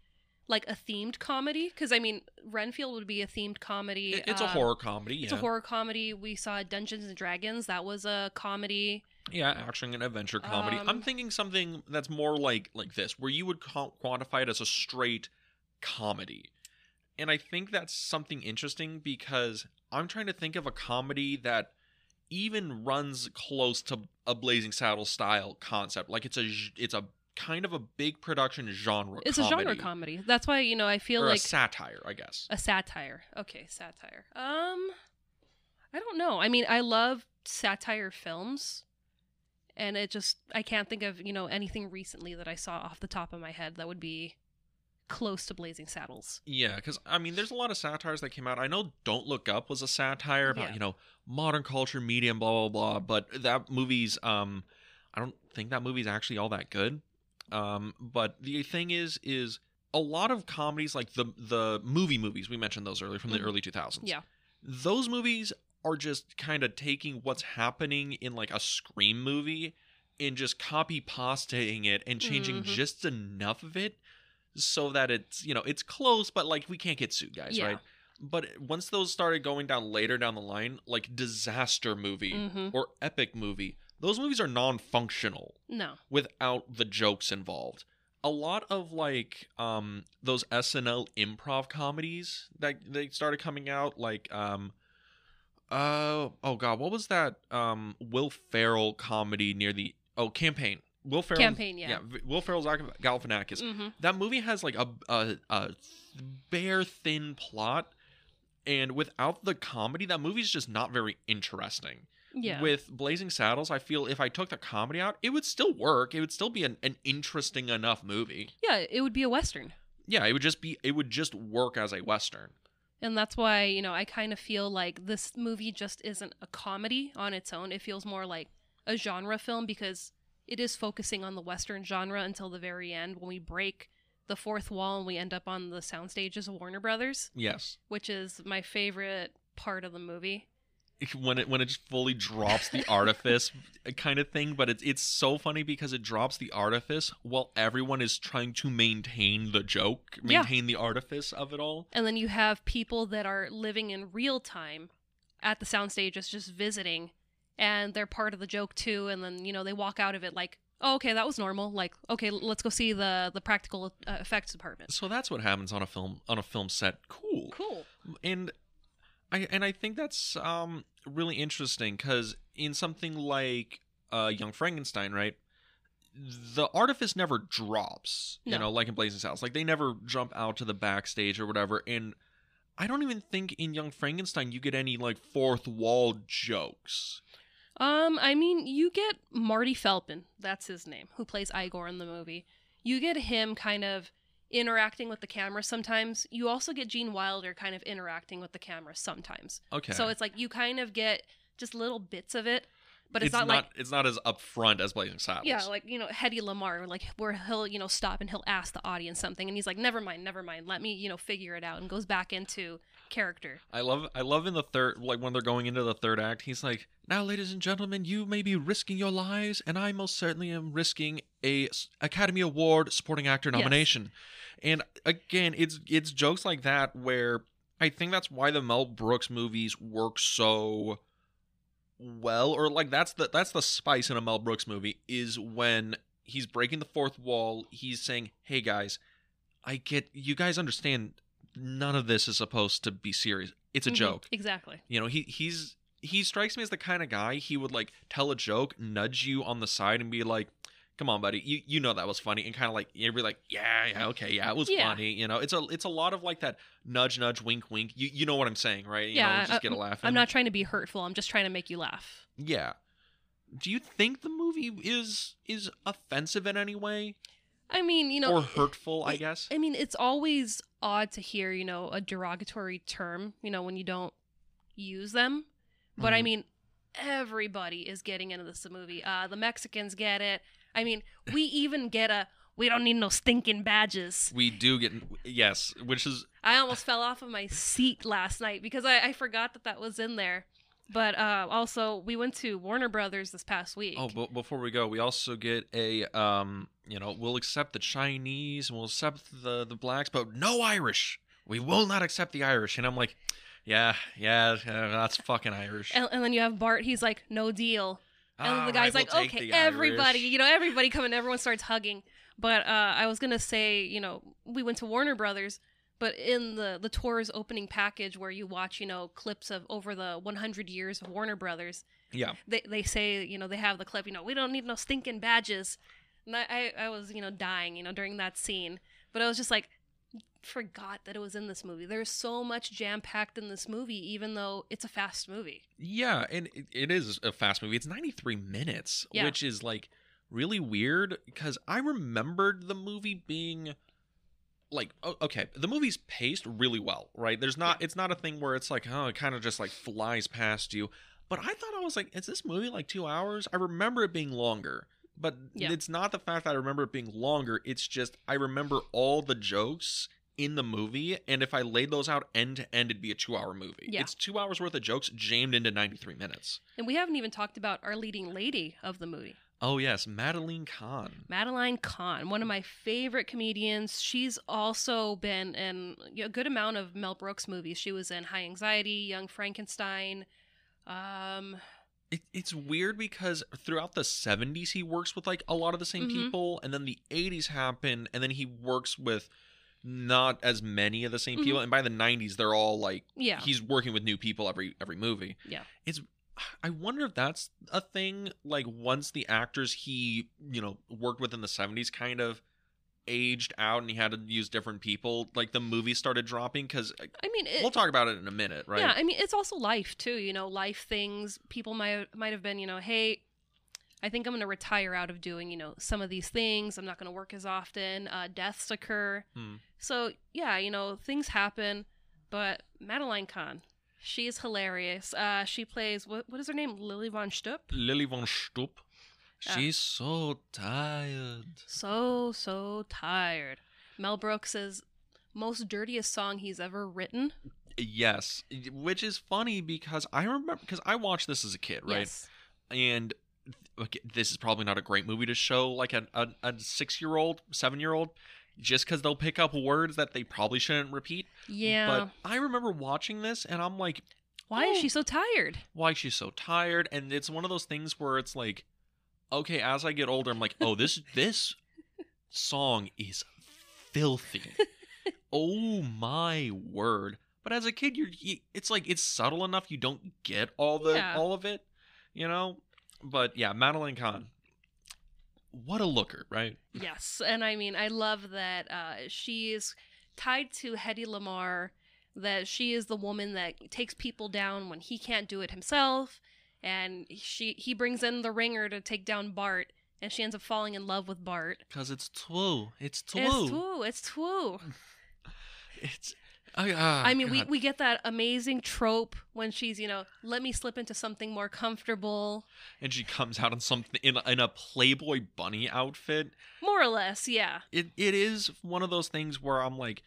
like a themed comedy because I mean Renfield would be a themed comedy. It- it's a um, horror comedy, yeah. It's a horror comedy. We saw Dungeons and Dragons. That was a comedy. Yeah, action and adventure comedy. I'm Um, thinking something that's more like like this, where you would co- quantify it as a straight comedy. And I think that's something interesting because I'm trying to think of a comedy that even runs close to a Blazing Saddle style concept. Like it's a it's a kind of a big production genre. It's comedy, a genre comedy. That's why you know I feel or like a satire, I guess. a satire. Okay, satire. Um, I don't know. I mean, I love satire films, and it just I can't think of you know anything recently that I saw off the top of my head that would be close to Blazing Saddles. Yeah, because I mean, there's a lot of satires that came out. I know "Don't Look Up" was a satire about Yeah. you know modern culture, media, and blah blah blah. But that movie's um, I don't think that movie's actually all that good. Um, but the thing is, is a lot of comedies like the the movie movies we mentioned those earlier from the Mhm. early 2000s. Yeah. those movies are just kind of taking what's happening in like a scream movie and just copy pasting it and changing Mhm. just enough of it so that it's you know it's close but like we can't get sued guys Yeah. right but once those started going down later down the line like disaster movie Mm-hmm. or epic movie those movies are non-functional No. without the jokes involved a lot of like um those SNL improv comedies that they started coming out like um uh oh god what was that um Will Ferrell comedy near the oh campaign Will Ferrell Campaign, yeah. V- Will Ferrell's Gal- Galifianakis Mm-hmm. that movie has like a, a a bare thin plot and without the comedy that movie's just not very interesting Yeah. with Blazing Saddles, I feel if I took the comedy out, it would still work. It would still be an, an interesting enough movie. yeah, it would be a western. Yeah, it would just be it would just work as a western. And that's why, you know, I kind of feel like this movie just isn't a comedy on its own. It feels more like a genre film because it is focusing on the Western genre until the very end when we break the fourth wall and we end up on the sound stages of Warner Brothers, Yes. which is my favorite part of the movie. When it when it just fully drops the (laughs) artifice kind of thing, but it's it's so funny because it drops the artifice while everyone is trying to maintain the joke, Yeah. maintain the artifice of it all. And then you have people that are living in real time at the sound stages just visiting and they're part of the joke too and then, you know, they walk out of it like, "Oh, okay, that was normal." Like, "Okay, let's go see the the practical uh, effects department." So that's what happens on a film on a film set. Cool. Cool. and I and I think that's um really interesting because in something like uh Young Frankenstein, right? The artifice never drops, you know, like in Blazing Saddles. Like they never jump out to the backstage or whatever. And I don't even think in Young Frankenstein you get any like fourth wall jokes. Um, I mean, you get Marty Feldman, that's his name, who plays Igor in the movie. You get him kind of interacting with the camera sometimes. You also get Gene Wilder kind of interacting with the camera sometimes. Okay, So it's like you kind of get just little bits of it, but it's, not, like it's not as upfront as Blazing Saddles. yeah, like you know, Hedy Lamarr, like where he'll you know stop and he'll ask the audience something, and he's like, "Never mind, never mind, let me you know figure it out," and goes back into character. I love I love in the third like when they're going into the third act, he's like, "Now, ladies and gentlemen, you may be risking your lives, and I most certainly am risking a Academy Award supporting actor Yes. nomination." And again, it's it's jokes like that where I think that's why the Mel Brooks movies work so well or like that's the that's the spice in a Mel Brooks movie is when he's breaking the fourth wall, he's saying, "Hey guys, I get you guys understand none of this is supposed to be serious. It's a Mhm, joke." Exactly. You know, he he's he strikes me as the kind of guy he would like tell a joke, nudge you on the side and be like, "Come on, buddy. You you know that was funny." And kind of like you'd be like, "Yeah, yeah, okay, yeah, it was Yeah. funny." You know, it's a it's a lot of like that nudge nudge wink wink. You you know what I'm saying, right? You Yeah, know, just get a I- laugh. I'm not trying to be hurtful. I'm just trying to make you laugh. Yeah. Do you think the movie is is offensive in any way I mean, you know, or hurtful? I guess. I mean, it's always odd to hear, you know, a derogatory term, you know, when you don't use them. But I Mhm. mean, everybody is getting into this movie. Uh, the Mexicans get it. I mean, we even get a we don't need no stinking badges. we do get yes, which is I almost fell off of my seat last night because I, I forgot that that was in there. But uh, also, we went to Warner Brothers this past week. Oh, but before we go, we also get a um, you know, we'll accept the Chinese and we'll accept the the blacks, but no Irish. We will not accept the Irish. And I'm like, yeah, yeah, yeah that's fucking Irish. and, and then you have Bart. He's like, no deal. And All the guy's right, like, we'll okay, everybody, you know, everybody coming, everyone starts hugging. But uh, I was gonna say, you know, we went to Warner Brothers, but in the the tour's opening package where you watch, you know, clips of over the 100 years of Warner Brothers, Yeah, they they say, you know, they have the clip, you know, we don't need no stinking badges. And I I, was, you know, dying, you know, during that scene. But I was just like, forgot that it was in this movie. There's so much jam packed in this movie, even though it's a fast movie. yeah, and it, it is a fast movie. It's 93 minutes, Yeah. which is like really weird because I remembered the movie being like okay the movie's paced really well right there's not it's not a thing where it's like oh it kind of just like flies past you but i thought i was like is this movie like two hours i remember it being longer but Yeah. it's not the fact that i remember it being longer it's just i remember all the jokes in the movie and if i laid those out end to end it'd be a two hour movie Yeah. it's two hours worth of jokes jammed into 93 minutes And we haven't even talked about our leading lady of the movie. Oh yes madeline kahn Madeline Kahn, one of my favorite comedians. She's also been in a good amount of Mel Brooks movies. She was in High Anxiety, Young Frankenstein. Um, It, it's weird because throughout the 70s he works with like a lot of the same Mhm. people and then the 80s happen and then he works with not as many of the same people and by the 90s they're all like yeah, he's working with new people every every movie Yeah. it's i wonder if that's a thing like once the actors he you know worked with in the 70s kind of aged out and he had to use different people like the movie started dropping because I mean, it, we'll talk about it in a minute right yeah, I mean, it's also life too. You know, life things. People might might have been, you know, hey, I think I'm going to retire out of doing, you know, some of these things. I'm not going to work as often. Uh, deaths occur. Hmm. So yeah, you know, things happen. But Madeline Kahn, she is hilarious. Uh, she plays what what is her name? Lily von Stupp. lily von stupp she's so tired So so tired. Mel Brooks's most dirtiest song he's ever written. Yes, which is funny because I remember because I watched this as a kid, right? Yes. And okay, this is probably not a great movie to show like a a, a six year old, seven year old, just because they'll pick up words that they probably shouldn't repeat. Yeah. But I remember watching this and I'm like, Why is oh. she so tired? why is she so tired? And it's one of those things where it's like, okay, as I get older, I'm like, oh, this (laughs) this song is filthy. (laughs) oh my word! But as a kid, you're you, it's like it's subtle enough you don't get all the Yeah. all of it, you know. But yeah, Madeline Kahn, what a looker, right? Yes, and I mean, I love that uh, she is tied to Hedy Lamarr. That she is the woman that takes people down when he can't do it himself, and she he brings in the ringer to take down Bart, and she ends up falling in love with Bart. Because it's true. It's true. It's true. It's true. (laughs) It's. I, ah, I mean, we, God. we get that amazing trope when she's, you know, let me slip into something more comfortable. and she comes out in something in, a- in a Playboy bunny outfit. More or less, yeah. it it is one of those things where I'm like,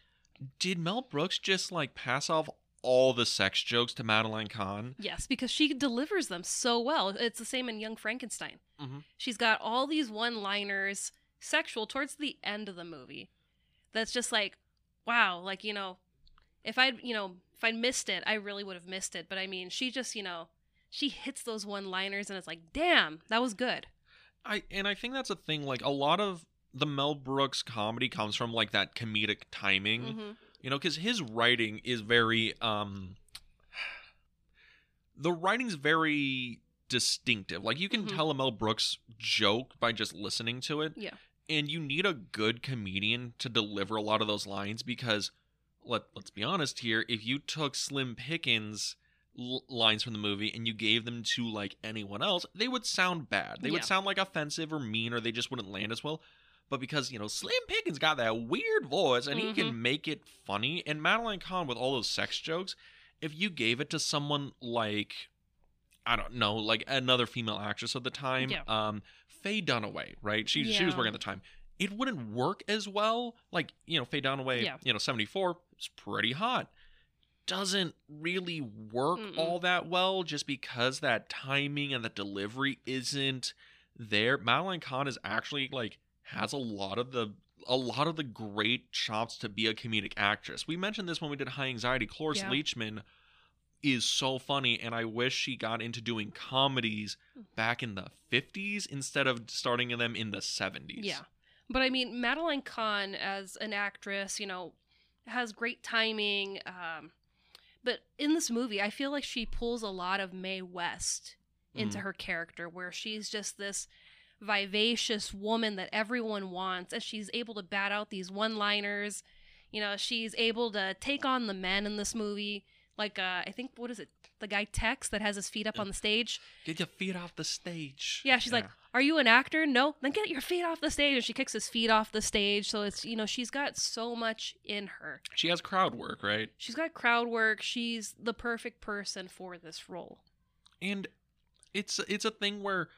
did Mel Brooks just like pass off all the sex jokes to Madeline Kahn. Yes, because she delivers them so well. It's the same in Young Frankenstein. Mhm. She's got all these one-liners, sexual towards the end of the movie. That's just like, wow, like you know, if I'd you know if I'd missed it, I really would have missed it. But I mean, she just you know, she hits those one-liners, and it's like, damn, that was good. I and I think that's a thing. Like a lot of the Mel Brooks comedy comes from like that comedic timing. hmm You know, because his writing is very um the writing's very distinctive. Like you can Mhm. tell a Mel Brooks joke by just listening to it. Yeah. And you need a good comedian to deliver a lot of those lines because let let's be honest here, if you took Slim Pickens l- lines from the movie and you gave them to like anyone else, they would sound bad. They Yeah. would sound like offensive or mean or they just wouldn't land as well. But because, you know, Slim Pickens got that weird voice and he can make it funny and Madeline Kahn with all those sex jokes, if you gave it to someone like I don't know, like another female actress of the time, Yeah. um Faye Dunaway, right? She she was Yeah. working at the time. It wouldn't work as well. Like, you know, Faye Dunaway, Yeah. you know, 74 is pretty hot. Doesn't really work Mm-mm. all that well just because that timing and the delivery isn't there. Madeline Kahn is actually like has a lot of the a lot of the great chops to be a comedic actress. We mentioned this when we did High Anxiety. Cloris Yeah. Leachman is so funny, and I wish she got into doing comedies hmm. back in the 50s instead of starting them in the 70s. Yeah. But I mean, Madeline Kahn as an actress, you know, has great timing. Um, but in this movie, I feel like she pulls a lot of Mae West into Mhm. her character, where she's just this vivacious woman that everyone wants, and she's able to bat out these one liners. You know, she's able to take on the men in this movie. Like, uh, I think, what is it? The guy Tex that has his feet up on the stage. Get your feet off the stage. Yeah, she's like, "Are you an actor? No, then get your feet off the stage." And she kicks his feet off the stage. So it's you know she's got so much in her. she has crowd work, right? She's got crowd work. She's the perfect person for this role. and it's it's a thing where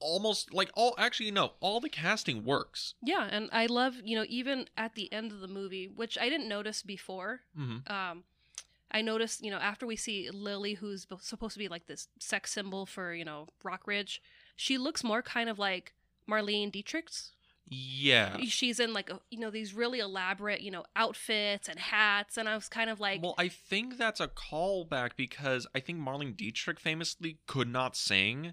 almost like all actually no all the casting works Yeah, and I love you know even at the end of the movie, which I didn't notice before. mm-hmm. Um, I noticed you know after we see Lily, who's supposed to be like this sex symbol for you know Rock Ridge, she looks more kind of like Marlene Dietrich's. yeah she's in like a, you know these really elaborate you know outfits and hats and i was kind of like well i think that's a callback because i think marlene dietrich famously could not sing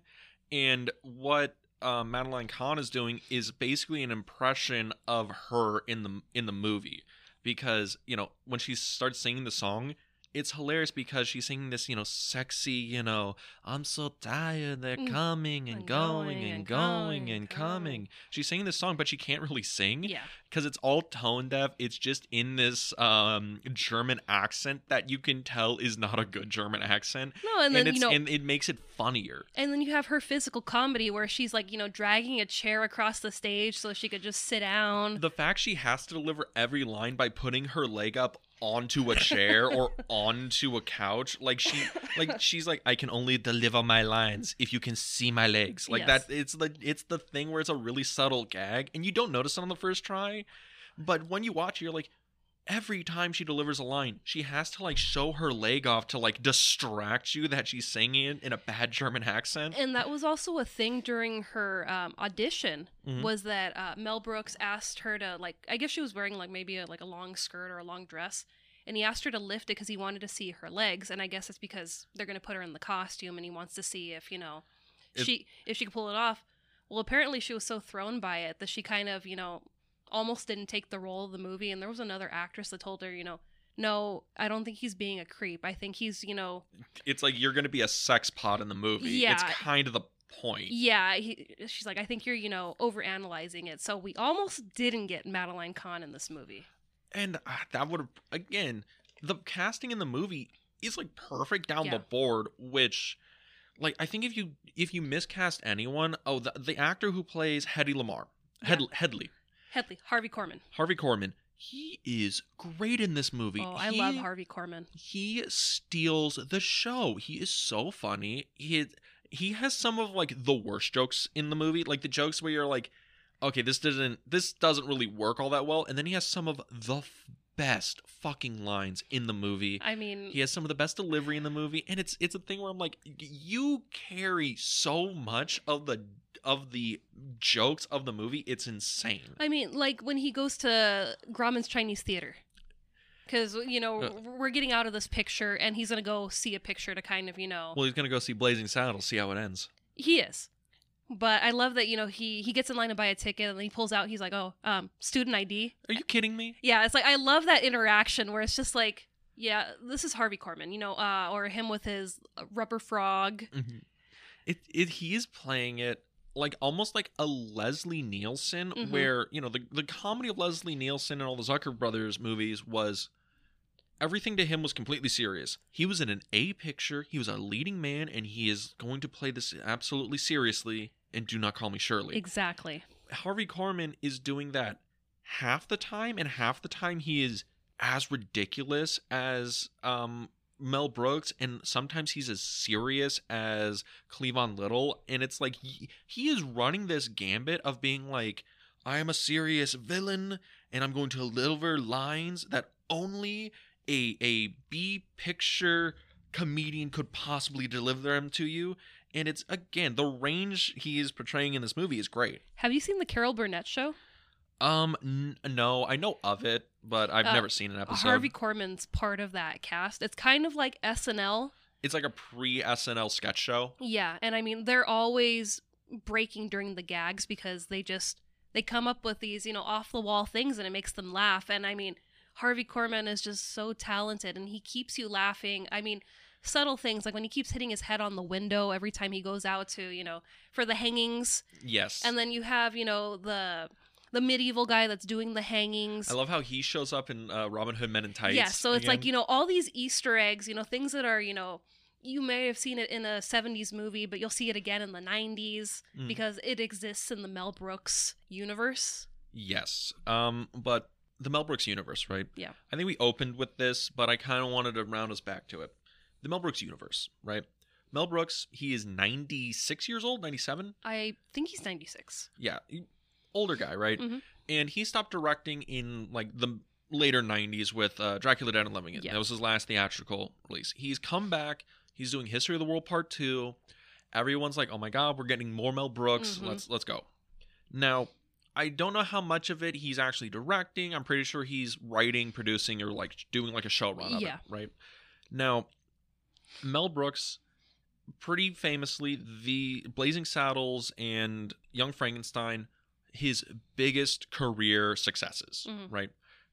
and what uh, madeline kahn is doing is basically an impression of her in the in the movie because you know when she starts singing the song it's hilarious because she's singing this, you know, sexy, you know, I'm so tired, they're Mm. coming and And going going and and going and and coming. coming. She's singing this song, but she can't really sing yeah because it's all tone deaf. It's just in this um German accent that you can tell is not a good German accent. no and then it's you know and it makes it funnier. and then you have her physical comedy where she's like you know dragging a chair across the stage so she could just sit down The fact she has to deliver every line by putting her leg up onto a chair or onto a couch like she like she's like i can only deliver my lines if you can see my legs like Yes. that it's the it's the thing where it's a really subtle gag and you don't notice it on the first try but when you watch it you're like every time she delivers a line she has to like show her leg off to like distract you that she's singing in a bad german accent and that was also a thing during her um, audition Mhm. was that uh, mel brooks asked her to like i guess she was wearing like maybe a, like a long skirt or a long dress and he asked her to lift it because he wanted to see her legs and i guess it's because they're going to put her in the costume and he wants to see if you know It- she if she could pull it off well apparently she was so thrown by it that she kind of you know almost didn't take the role of the movie and there was another actress that told her you know no i don't think he's being a creep. I think he's you know it's like you're gonna be a sex pot in the movie. Yeah, it's kind of the point. Yeah he, she's like i think you're you know over analyzing it. So we almost didn't get madeline kahn in this movie. And uh, that would have again, the casting in the movie is like perfect down Yeah. the board. Which, like, I think if you if you miscast anyone, oh, the, the actor who plays Hedy Lamarr, Head, Hedley, hedley harvey korman Harvey Korman, he is great in this movie. oh i He- love harvey korman He steals the show. He is so funny. He he has some of like the worst jokes in the movie, like the jokes where you're like, okay, this doesn't this doesn't really work all that well, and then he has some of the f- best fucking lines in the movie. I mean, He has some of the best delivery in the movie, and it's it's a thing where I'm like, you carry so much of the of the jokes of the movie. It's insane. I mean, like when he goes to Grauman's Chinese Theater. Because, you know, Uh. we're getting out of this picture and he's going to go see a picture to kind of, you know. Well, he's gonna go see Blazing Saddles, see how it ends. he is. But I love that, you know, he, he gets in line to buy a ticket and he pulls out, he's like, oh, um, student ID. Are you kidding me? Yeah, it's like, I love that interaction where it's just like, yeah, this is Harvey Korman, you know, uh, or him with his rubber frog. Mhm. It it he is playing it like almost like a Leslie Nielsen, Mhm. where you know the the comedy of Leslie Nielsen and all the Zucker brothers movies was everything to him was completely serious. He was in an A picture. He was a leading man, and he is going to play this absolutely seriously. And do not call me Shirley. Exactly. Harvey Korman is doing that half the time, and half the time he is as ridiculous as um, Mel Brooks, and sometimes he's as serious as Cleavon Little, and it's like he, he is running this gambit of being like, I am a serious villain, and I'm going to deliver lines that only a a B picture comedian could possibly deliver them to you. And it's again the range he is portraying in this movie is great. Have you seen the Carol Burnett show? Um, n- no, I know of it, but I've Uh, never seen an episode. Harvey Korman's part of that cast. It's kind of like SNL. It's like a pre SNL sketch show. Yeah, and I mean they're always breaking during the gags because they just they come up with these, you know, off the wall things and it makes them laugh. And I mean, Harvey Korman is just so talented and he keeps you laughing. I mean, subtle things like when he keeps hitting his head on the window every time he goes out to, you know, for the hangings. Yes. And then you have, you know, the the medieval guy that's doing the hangings. I love how he shows up in uh, Robin Hood Men in Tights. Yeah, so it's like, you know, all these Easter eggs, you know, things that are, you know, you may have seen it in a 70s movie, but you'll see it again in the 90s Mm. because it exists in the Mel Brooks universe. Yes. Um, but the Mel Brooks universe, right? Yeah. I think we opened with this, but I kind of wanted to round us back to it. The Mel Brooks universe, right? Mel Brooks, he is 96 years old, 97? I think he's 96. Yeah. Older guy, right? Mhm. And he stopped directing in like the later 90s with uh, Dracula Dead and Living It. Yeah. That was his last theatrical release. He's come back. He's doing History of the World Part 2. Everyone's like, "Oh my god, we're getting more Mel Brooks. Mhm. Let's let's go." Now, I don't know how much of it he's actually directing. I'm pretty sure he's writing, producing or like doing like a show run of Yeah. it, right? Now, Mel Brooks pretty famously the Blazing Saddles and Young Frankenstein his biggest career successes, Mhm. right?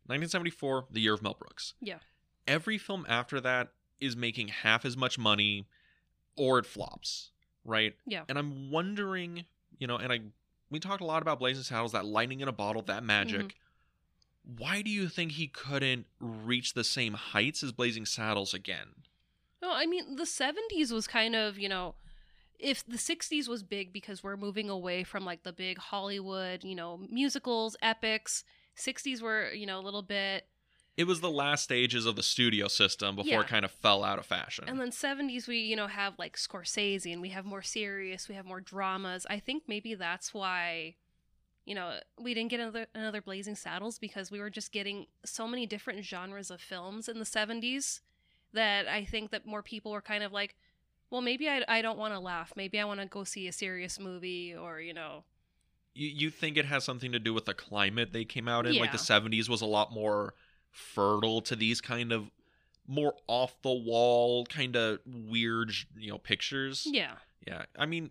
1974, the year of Mel Brooks. Yeah. Every film after that is making half as much money or it flops, right? Yeah. And I'm wondering, you know, and I we talked a lot about Blazing Saddles, that lightning in a bottle, that magic. Mm-hmm. Why do you think he couldn't reach the same heights as Blazing Saddles again? No, I mean, the 70s was kind of, you know, if the 60s was big because we're moving away from like the big Hollywood, you know, musicals, epics, 60s were, you know, a little bit It was the last stages of the studio system before Yeah. it kind of fell out of fashion. And then 70s, we, you know, have like Scorsese and we have more serious, we have more dramas. I think maybe that's why, you know, we didn't get another, another Blazing Saddles because we were just getting so many different genres of films in the 70s that I think that more people were kind of like, well, maybe I, I don't want to laugh. Maybe I want to go see a serious movie or, you know, you, you think it has something to do with the climate they came out in? Like the 70s was a lot more fertile to these kind of more off the wall, kind of weird, you know, pictures. yeah. Yeah, I mean,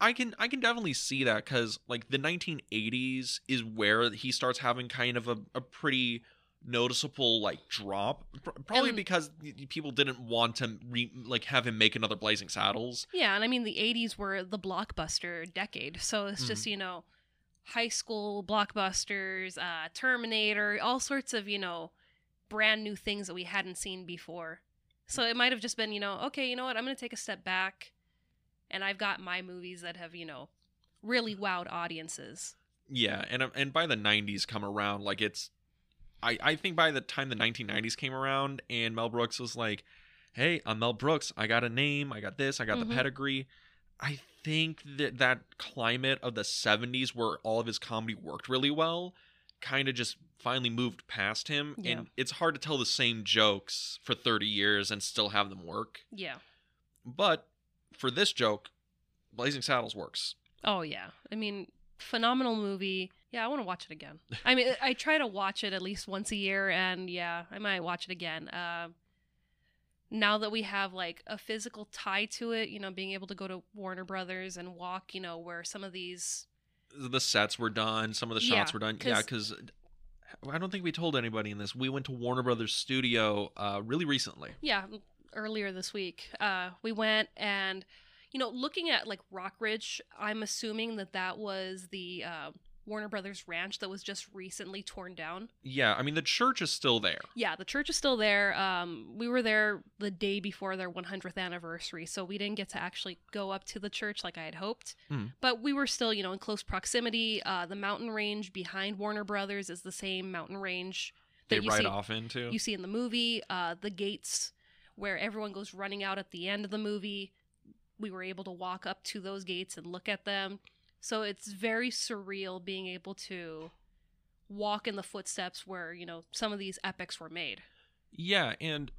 I can I can definitely see that because like the 1980s is where he starts having kind of a, a pretty noticeable like drop. Probably And- because people didn't want to re- like have him make another Blazing Saddles. Yeah, and I mean the 80s were the blockbuster decade. So it's just, you know, high school blockbusters, uh Terminator, all sorts of, you know, brand new things that we hadn't seen before. So it might have just been, you know, okay, you know what? I'm going to take a step back and I've got my movies that have, you know, really wowed audiences. Yeah, and uh, and by the 90s come around, like it's, I I think by the time the 1990s came around and Mel Brooks was like, hey, I'm Mel Brooks. I got a name. I got this. I got Mhm. the pedigree. I think that that climate of the 70s where all of his comedy worked really well kind of just finally moved past him Yeah. and it's hard to tell the same jokes for 30 years and still have them work. Yeah. But for this joke, Blazing Saddles works. Oh yeah. I mean, phenomenal movie. Yeah, I want to watch it again. (laughs) I mean, I try to watch it at least once a year, and yeah, I might watch it again. Uh, now that we have like a physical tie to it, you know, being able to go to Warner Brothers and walk, you know, where some of these The sets were done, some of the shots Yeah, were done. 'cause- Yeah, cuz I don't think we told anybody in this. We went to Warner Brothers studio uh really recently. yeah earlier this week uh we went and you know looking at like rock ridge i'm assuming that that was the uh, warner brothers ranch that was just recently torn down Yeah, I mean the church is still there. yeah the church is still there um we were there the day before their 100th anniversary so we didn't get to actually go up to the church like i had hoped Hmm. but we were still you know in close proximity uh the mountain range behind warner brothers is the same mountain range They that you ride see off into. you see in the movie uh, the gates where everyone goes running out at the end of the movie we were able to walk up to those gates and look at them so it's very surreal being able to walk in the footsteps where you know some of these epics were made Yeah, and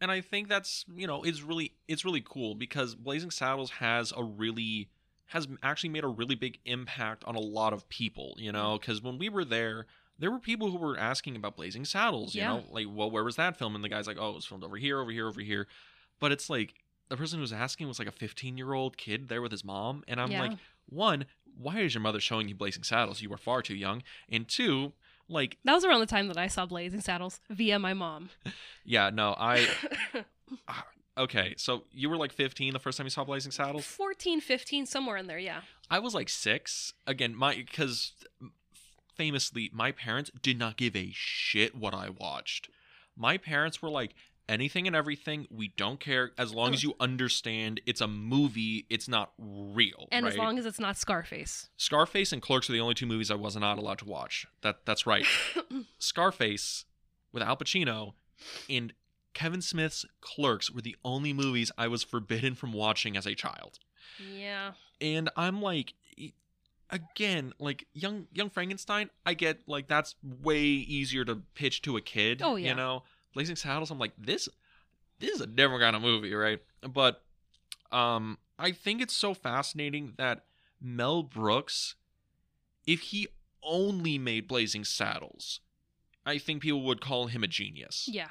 and I think that's you know it's really it's really cool because Blazing Saddles has a really has actually made a really big impact on a lot of people. You know, mm-hmm. because when we were there, there were people who were asking about Blazing Saddles. You Yeah. know, like well, where was that film? And the guy's like, oh, it was filmed over here, over here, over here. But it's like the person who was asking was like a 15 year old kid there with his mom, and I'm Yeah. like, one, why is your mother showing you Blazing Saddles? You were far too young, and two. Like, that was around the time that i saw blazing saddles via my mom (laughs) yeah, no, I, (laughs) ah, Okay, so you were like 15 the first time you saw Blazing Saddles. 14 15 somewhere in there yeah I was like six. Again, my because famously, my parents did not give a shit what I watched. My parents were like, anything and everything, we don't care as long as you understand it's a movie, it's not real. and as long as it's not scarface Scarface and Clerks are the only two movies I was not allowed to watch. That that's right. (coughs) Scarface with Al Pacino and Kevin Smith's Clerks were the only movies I was forbidden from watching as a child. yeah And I'm like again, like young young Frankenstein, I get like that's way easier to pitch to a kid. Oh, yeah. You know? Blazing Saddles, I'm like, this this is a different kind of movie, right? But um I think it's so fascinating that Mel Brooks, if he only made Blazing Saddles, I think people would call him a genius. yeah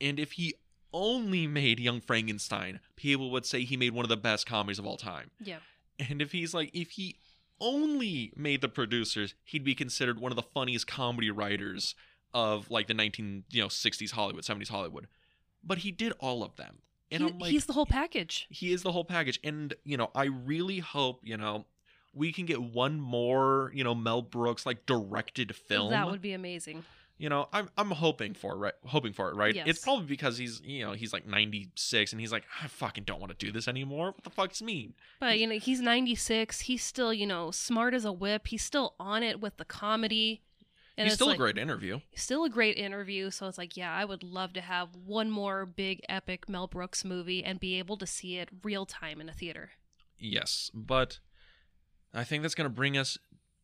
And if he only made Young Frankenstein, people would say he made one of the best comedies of all time. yeah And if he's like, if he only made the producers, he'd be considered one of the funniest comedy writers of like the 19, you know, 60s Hollywood, 70s Hollywood. But he did all of them. And He- I'm like, he's the whole package he is the whole package. And, you know, I really hope, you know, we can get one more, you know, Mel Brooks like directed film. that would be amazing You know, I'm I'm hoping for it, right? Hoping for it, right? Yes. It's probably because he's you know he's like 96 and he's like I fucking don't want to do this anymore. What the fuck's mean? But you know, he's 96. He's still, you know, smart as a whip. He's still on it with the comedy. And he's it's still like, a great interview. still a great interview. So it's like, yeah, I would love to have one more big epic Mel Brooks movie and be able to see it real time in a theater. Yes, but I think that's gonna bring us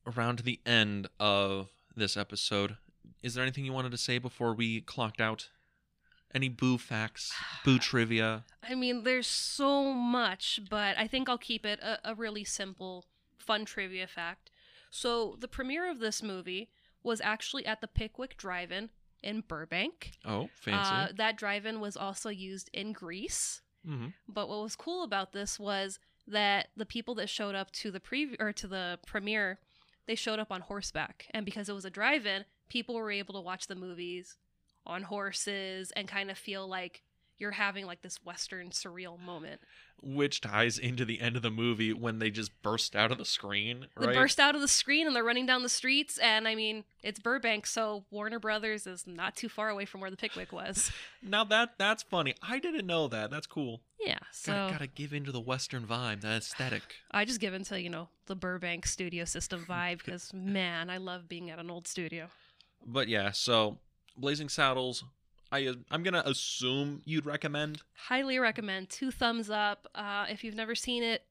around to the end of this episode. Is there anything you wanted to say before we clocked out? Any boo facts, boo (sighs) trivia? I mean, there's so much, but I think I'll keep it a, a really simple, fun trivia fact. So the premiere of this movie was actually at the Pickwick Drive-In in Burbank. Oh, fancy. Uh, that drive-in was also used in Grease. hmm But what was cool about this was that the people that showed up to the preview or to the premiere, they showed up on horseback, and because it was a drive-in, people were able to watch the movies on horses and kind of feel like you're having like this western surreal moment. Which ties into the end of the movie when they just burst out of the screen, They burst out of the screen and they're running down the streets, and I mean it's Burbank, so Warner Brothers is not too far away from where the Pickwick was. (laughs) Now that that's funny. I didn't know that. That's cool. Yeah, so Gotta, gotta give into the Western vibe, the aesthetic. I just give into you know the Burbank studio system (laughs) vibe because man, I love being at an old studio. But yeah, so Blazing Saddles. I I'm gonna assume you'd recommend. Highly recommend. Two thumbs up. Uh, if you've never seen it,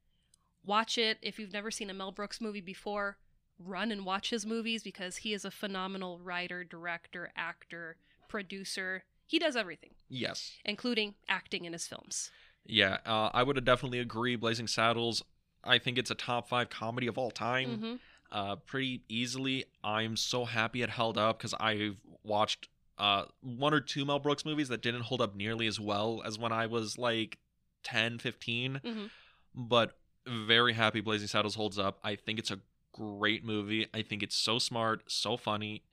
watch it. If you've never seen a Mel Brooks movie before, run and watch his movies because he is a phenomenal writer, director, actor, producer. He does everything, Yes. including acting in his films. Yeah, uh, I would definitely agree. Blazing Saddles, I think it's a top five comedy of all time. hmm uh, pretty easily. I'm so happy it held up because I've watched uh, one or two Mel Brooks movies that didn't hold up nearly as well as when I was like 10, 15. hmm But very happy Blazing Saddles holds up. I think it's a great movie. I think it's so smart, so funny.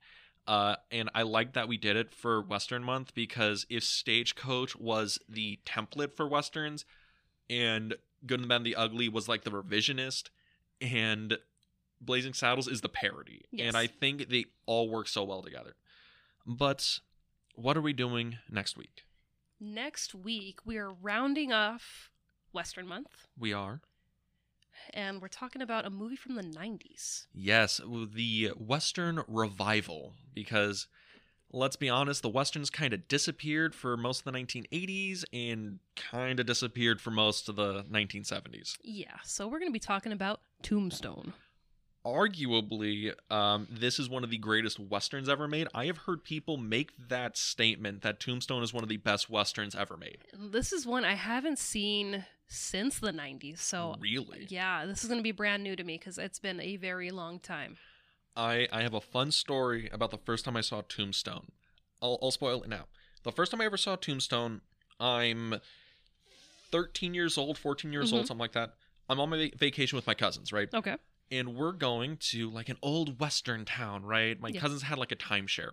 Uh, and I like that we did it for Western Month because if Stagecoach was the template for Westerns and Good and the Bad and the Ugly was like the revisionist and Blazing Saddles is the parody. Yes. And I think they all work so well together. But what are we doing next week? Next week, we are rounding off Western Month, We are. and we're talking about a movie from the 90s. Yes, the Western revival. Because let's be honest, the Westerns kind of disappeared for most of the 1980s and kind of disappeared for most of the 1970s. Yeah, so we're going to be talking about Tombstone. Arguably, um, this is one of the greatest Westerns ever made. I have heard people make that statement that Tombstone is one of the best Westerns ever made. This is one I haven't seen since the 90s, so really? yeah, this is going to be brand new to me because it's been a very long time. I, I have a fun story about the first time I saw Tombstone. I'll, I'll spoil it now. The first time I ever saw Tombstone, I'm 13 years old, 14 years Mhm. old, something like that. I'm on my va- vacation with my cousins, right? Okay. And we're going to like an old western town, right? My Yeah. cousins had like a timeshare.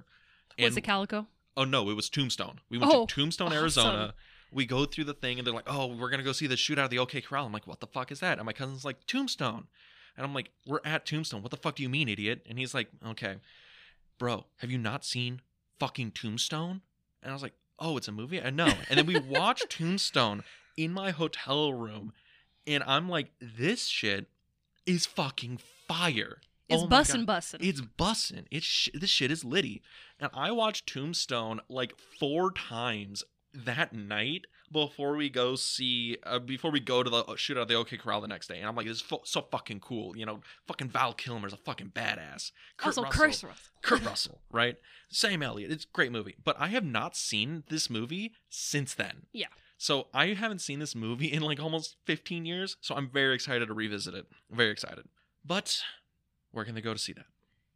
Was And- it Calico? Oh no, it was Tombstone. We went Oh, to Tombstone, awesome. Arizona. We go through the thing, and they're like, "Oh, we're gonna go see the shootout of the OK Corral." I'm like, "What the fuck is that?" And my cousin's like, "Tombstone," and I'm like, "We're at Tombstone. What the fuck do you mean, idiot?" And he's like, "Okay, bro, have you not seen fucking Tombstone?" And I was like, "Oh, it's a movie." Uh, I know. And then we watched (laughs) Tombstone in my hotel room, and I'm like, "This shit is fucking fire." It's Oh bussin' bussin'. It's bussin'. It's sh- this shit is litty. And I watched Tombstone like four times that night before we go see uh, before we go to the shootout of the OK Corral the next day. And I'm like, this is fu- so fucking cool. You know, fucking Val Kilmer's a fucking badass. Kurt also, Russell, Curse Russell. Kurt Russell, right? Sam Elliott. It's a great movie. But I have not seen this movie since then. Yeah. So I haven't seen this movie (laughs) in like almost 15 years. So I'm very excited to revisit it. Very excited. But where can they go to see that?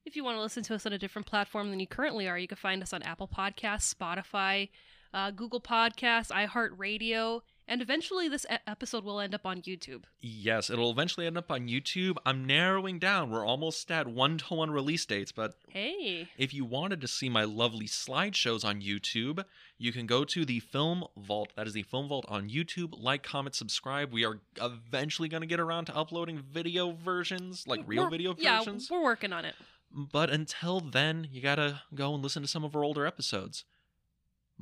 If you want to listen to us on a different platform than you currently are, you can find us on Apple Podcasts, Spotify, uh, Google Podcasts, iHeartRadio, and eventually this episode will end up on YouTube. Yes, it'll eventually end up on YouTube. I'm narrowing down. We're almost at one to one release dates, but Hey, if you wanted to see my lovely slideshows on YouTube, you can go to the Film Vault. That is the Film Vault on YouTube. Like, comment, subscribe. We are eventually going to get around to uploading video versions, like real We're- video yeah, versions. we're working on it. But until then, you gotta go and listen to some of our older episodes.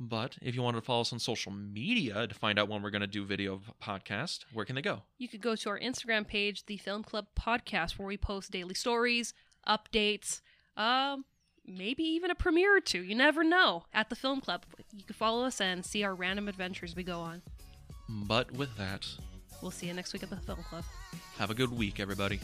But if you wanted to follow us on social media to find out when we're going to do video podcast, where can they go? You could go to our Instagram page, the Film Club Podcast, where we post daily stories, updates, um, maybe even a premiere or two. You never know. At the Film Club, you can follow us and see our random adventures we go on. But with that, We'll see you next week at the Film Club. have a good week, everybody.